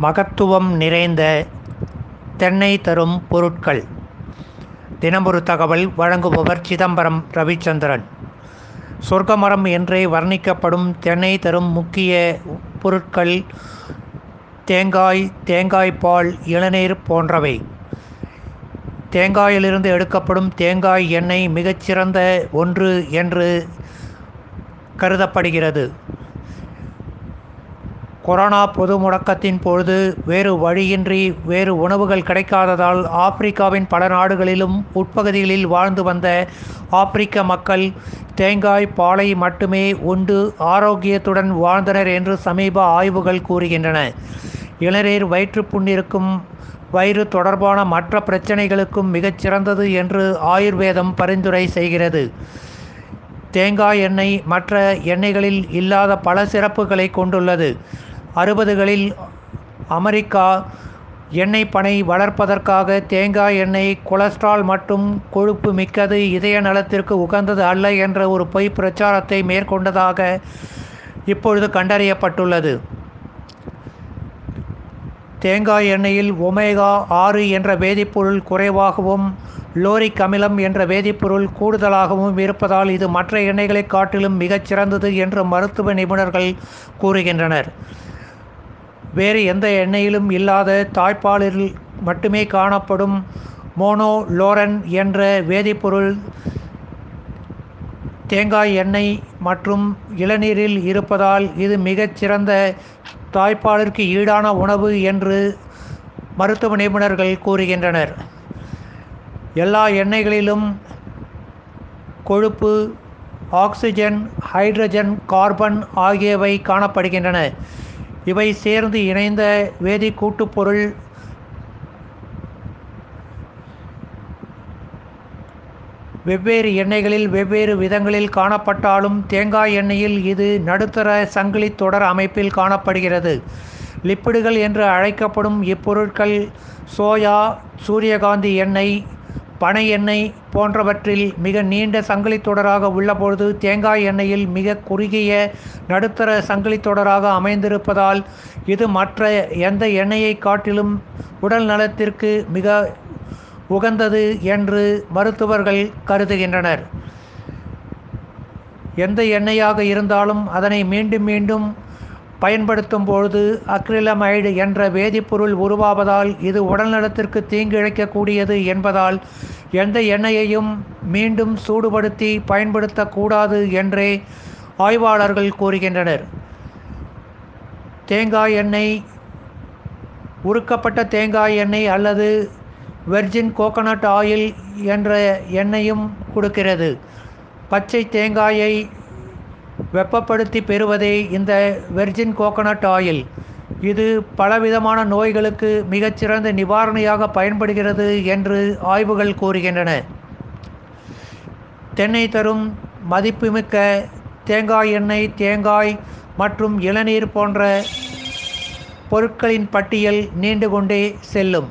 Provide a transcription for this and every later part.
மகத்துவம் நிறைந்த தென்னை தரும் பொருட்கள். தினமொரு தகவல் வழங்குபவர் சிதம்பரம் ரவிச்சந்திரன். சொர்க்கமரம் என்றே வர்ணிக்கப்படும் தென்னை தரும் முக்கிய பொருட்கள் தேங்காய் தேங்காய் பால் இளநீர் போன்றவை. தேங்காயிலிருந்து எடுக்கப்படும் தேங்காய் எண்ணெய் மிகச்சிறந்த ஒன்று என்று கருதப்படுகிறது. கொரோனா பொது முடக்கத்தின் பொழுது வேறு வழியின்றி வேறு உணவுகள் கிடைக்காததால் ஆப்பிரிக்காவின் பல நாடுகளிலும் உட்பகுதிகளில் வாழ்ந்து வந்த ஆப்பிரிக்க மக்கள் தேங்காய் பாலை மட்டுமே உண்டு ஆரோக்கியத்துடன் வாழ்ந்தனர் என்று சமீப ஆய்வுகள் கூறுகின்றன. இளநீர் வயிற்றுப்புண்ணிற்கும் வயிறு தொடர்பான மற்ற பிரச்சனைகளுக்கும் மிகச்சிறந்தது என்று ஆயுர்வேதம் பரிந்துரை செய்கிறது. தேங்காய் எண்ணெய் மற்ற எண்ணெய்களில் இல்லாத பல சிறப்புகளை கொண்டுள்ளது. அறுபதுகளில் அமெரிக்கா எண்ணெய் பனை வளர்ப்பதற்காக தேங்காய் எண்ணெய் கொலஸ்ட்ரால் மற்றும் கொழுப்பு மிக்கது இதய நலத்திற்கு உகந்தது அல்ல என்ற ஒரு பொய் பிரச்சாரத்தை மேற்கொண்டதாக இப்பொழுது கண்டறியப்பட்டுள்ளது. தேங்காய் எண்ணெயில் ஒமேகா ஆறு என்ற வேதிப்பொருள் குறைவாகவும் லோரிக் அமிலம் என்ற வேதிப்பொருள் கூடுதலாகவும் இருப்பதால் இது மற்ற எண்ணெய்களை காட்டிலும் மிகச் சிறந்தது என்று மருத்துவ நிபுணர்கள் கூறுகின்றனர். வேறு எந்த எண்ணெயிலும் இல்லாத தாய்ப்பாலில் மட்டுமே காணப்படும் மோனோலோரன் என்ற வேதிப்பொருள் தேங்காய் எண்ணெய் மற்றும் இளநீரில் இருப்பதால் இது மிகச்சிறந்த தாய்ப்பாலிற்கு ஈடான உணவு என்று மருத்துவ நிபுணர்கள் கூறுகின்றனர். எல்லா எண்ணெய்களிலும் கொழுப்பு ஆக்சிஜன் ஹைட்ரஜன் கார்பன் ஆகியவை காணப்படுகின்றன. இவை சேர்ந்து இணைந்த வேதி கூட்டுப்பொருள் வெவ்வேறு எண்ணெய்களில் வெவ்வேறு விதங்களில் காணப்பட்டாலும் தேங்காய் எண்ணெயில் இது நடுத்தர சங்கிலி தொடர் அமைப்பில் காணப்படுகிறது. லிப்பிடுகள் என்று அழைக்கப்படும் இப்பொருட்கள் சோயா சூரியகாந்தி எண்ணெய் பனை எண்ணெய் போன்றவற்றில் மிக நீண்ட சங்கிலி தொடராக உள்ளபொழுது தேங்காய் எண்ணெயில் மிக குறுகிய நடுத்தர சங்கிலி தொடராக அமைந்திருப்பதால் இது மற்ற எந்த எண்ணெயை காட்டிலும் உடல் நலத்திற்கு மிக உகந்தது என்று மருத்துவர்கள் கருதுகின்றனர். எந்த எண்ணெயாக இருந்தாலும் அதனை மீண்டும் மீண்டும் பயன்படுத்தும் பொழுது அக்ரிலமைடு என்ற வேதிப்பொருள் உருவாவதால் இது உடல்நலத்திற்கு தீங்கு இழைக்கக்கூடியது என்பதால் எந்த எண்ணெயையும் மீண்டும் சூடுபடுத்தி பயன்படுத்தக்கூடாது என்றே ஆய்வாளர்கள் கூறுகின்றனர். தேங்காய் எண்ணெய் உருக்கப்பட்ட தேங்காய் எண்ணெய் அல்லது வெர்ஜின் கோகனட் ஆயில் என்ற எண்ணெயும் கொடுக்கிறது. பச்சை தேங்காயை வெப்பப்படுத்தி பெறுவதே இந்த வெர்ஜின் கோகனட் ஆயில் இது பலவிதமான நோய்களுக்கு மிகச்சிறந்த நிவாரணியாக பயன்படுகிறது என்று ஆய்வுகள் கூறுகின்றன. தென்னை தரும் மதிப்புமிக்க தேங்காய் எண்ணெய் தேங்காய் மற்றும் இளநீர் போன்ற பொருட்களின் பட்டியல் நீண்டு கொண்டே செல்லும்.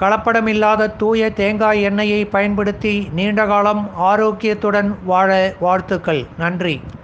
கலப்படமில்லாத தூய தேங்காய் எண்ணெயை பயன்படுத்தி நீண்டகாலம் ஆரோக்கியத்துடன் வாழ வாழ்த்துக்கள். நன்றி.